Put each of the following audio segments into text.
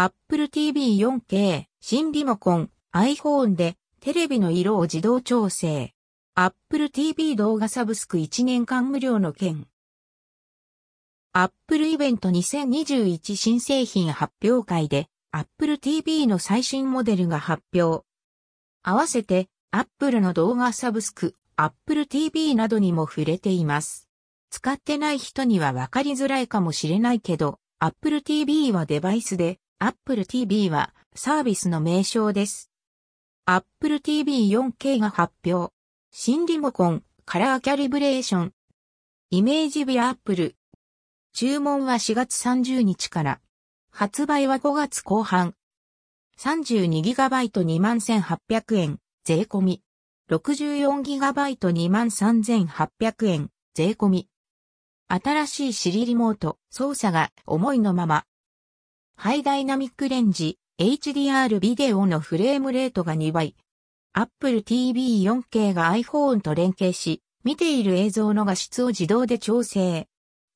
Apple TV 4K 新リモコン iPhone でテレビの色を自動調整。Apple TV 動画サブスク1年間無料の件。Apple イベント2021新製品発表会で Apple TV の最新モデルが発表。合わせて Apple の動画サブスク Apple TV などにも触れています。使ってない人にはわかりづらいかもしれないけど、Apple TV はデバイスで、Apple TV はサービスの名称です。Apple TV 4K が発表。新リモコン、カラーキャリブレーション。イメージビア Apple。注文は4月30日から。発売は5月後半。32GB21800 円、税込み。64GB23800 円、税込み。新しいシリリモート、操作が思いのまま。ハイダイナミックレンジ、HDR ビデオのフレームレートが2倍。Apple TV 4K が iPhone と連携し、見ている映像の画質を自動で調整。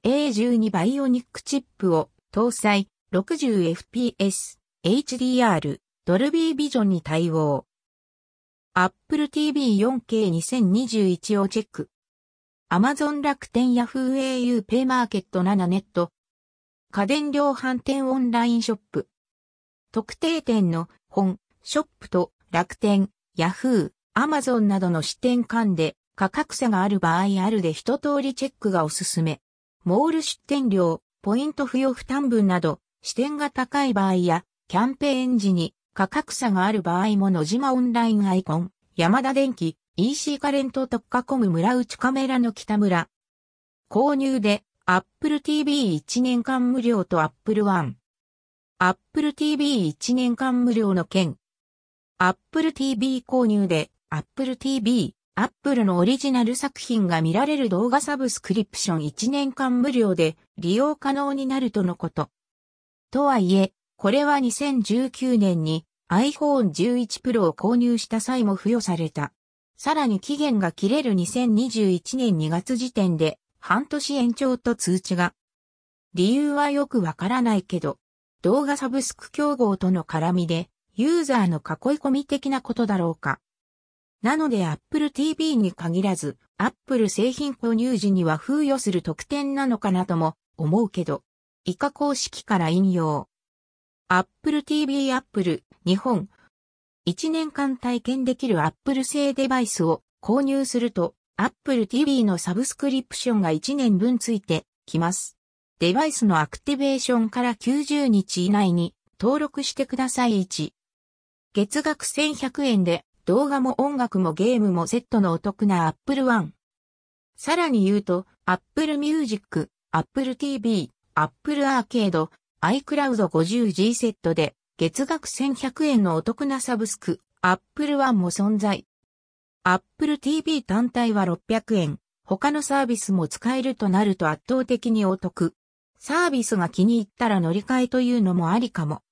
A12 バイオニックチップを搭載 60fps、HDR、ドルビービジョンに対応。Apple TV 4K 2021をチェック。Amazon 楽天 Yahoo au ペイマーケット7ネット。家電量販店オンラインショップ。特定店の本、ショップと楽天、Yahoo、Amazon などの支店間で価格差がある場合あるで一通りチェックがおすすめ。モール出店料、ポイント付与負担分など、支店が高い場合や、キャンペーン時に価格差がある場合も野島オンラインアイコン、山田電機、EC カレント特化コム村内カメラの北村。購入で Apple TV1 年間無料と Apple One。Apple TV1 年間無料の件。Apple TV 購入で Apple TV、Apple のオリジナル作品が見られる動画サブスクリプション1年間無料で利用可能になるとのこと。とはいえ、これは2019年に iPhone 11 Pro を購入した際も付与された。さらに期限が切れる2021年2月時点で半年延長と通知が。理由はよくわからないけど、動画サブスク競合との絡みで、ユーザーの囲い込み的なことだろうか。なので Apple TV に限らず、Apple 製品購入時には付与する特典なのかなとも思うけど、以下公式から引用。Apple TV Apple 日本1年間体験できる Apple 製デバイスを購入すると Apple TV のサブスクリプションが1年分ついてきます。デバイスのアクティベーションから90日以内に登録してください1。月額1100円で動画も音楽もゲームもセットのお得な Apple One。さらに言うと Apple Music、Apple TV、Apple Arcade、iCloud 50G セットで月額1100円のお得なサブスク、Apple One も存在。Apple TV 単体は600円。他のサービスも使えるとなると圧倒的にお得。サービスが気に入ったら乗り換えというのもありかも。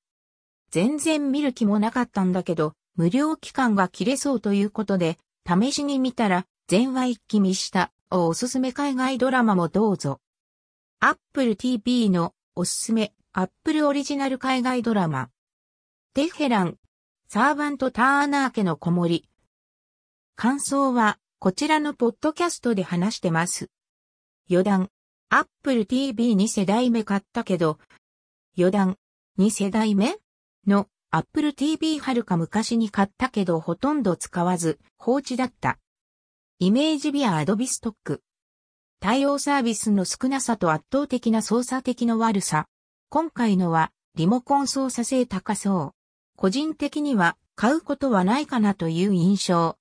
全然見る気もなかったんだけど、無料期間が切れそうということで、試しに見たら、全話一気見したをおすすめ海外ドラマもどうぞ。Apple TV のおすすめ Apple オリジナル海外ドラマ。テヘラン、サーバント・ターナー家の子守。感想は、こちらのポッドキャストで話してます。余談、Apple TV2 世代目買ったけど、余談、2世代目？の Apple TV はるか昔に買ったけどほとんど使わず放置だった。イメージビアアドビストック。対応サービスの少なさと圧倒的な操作的の悪さ。今回のはリモコン操作性高そう。個人的には買うことはないかなという印象。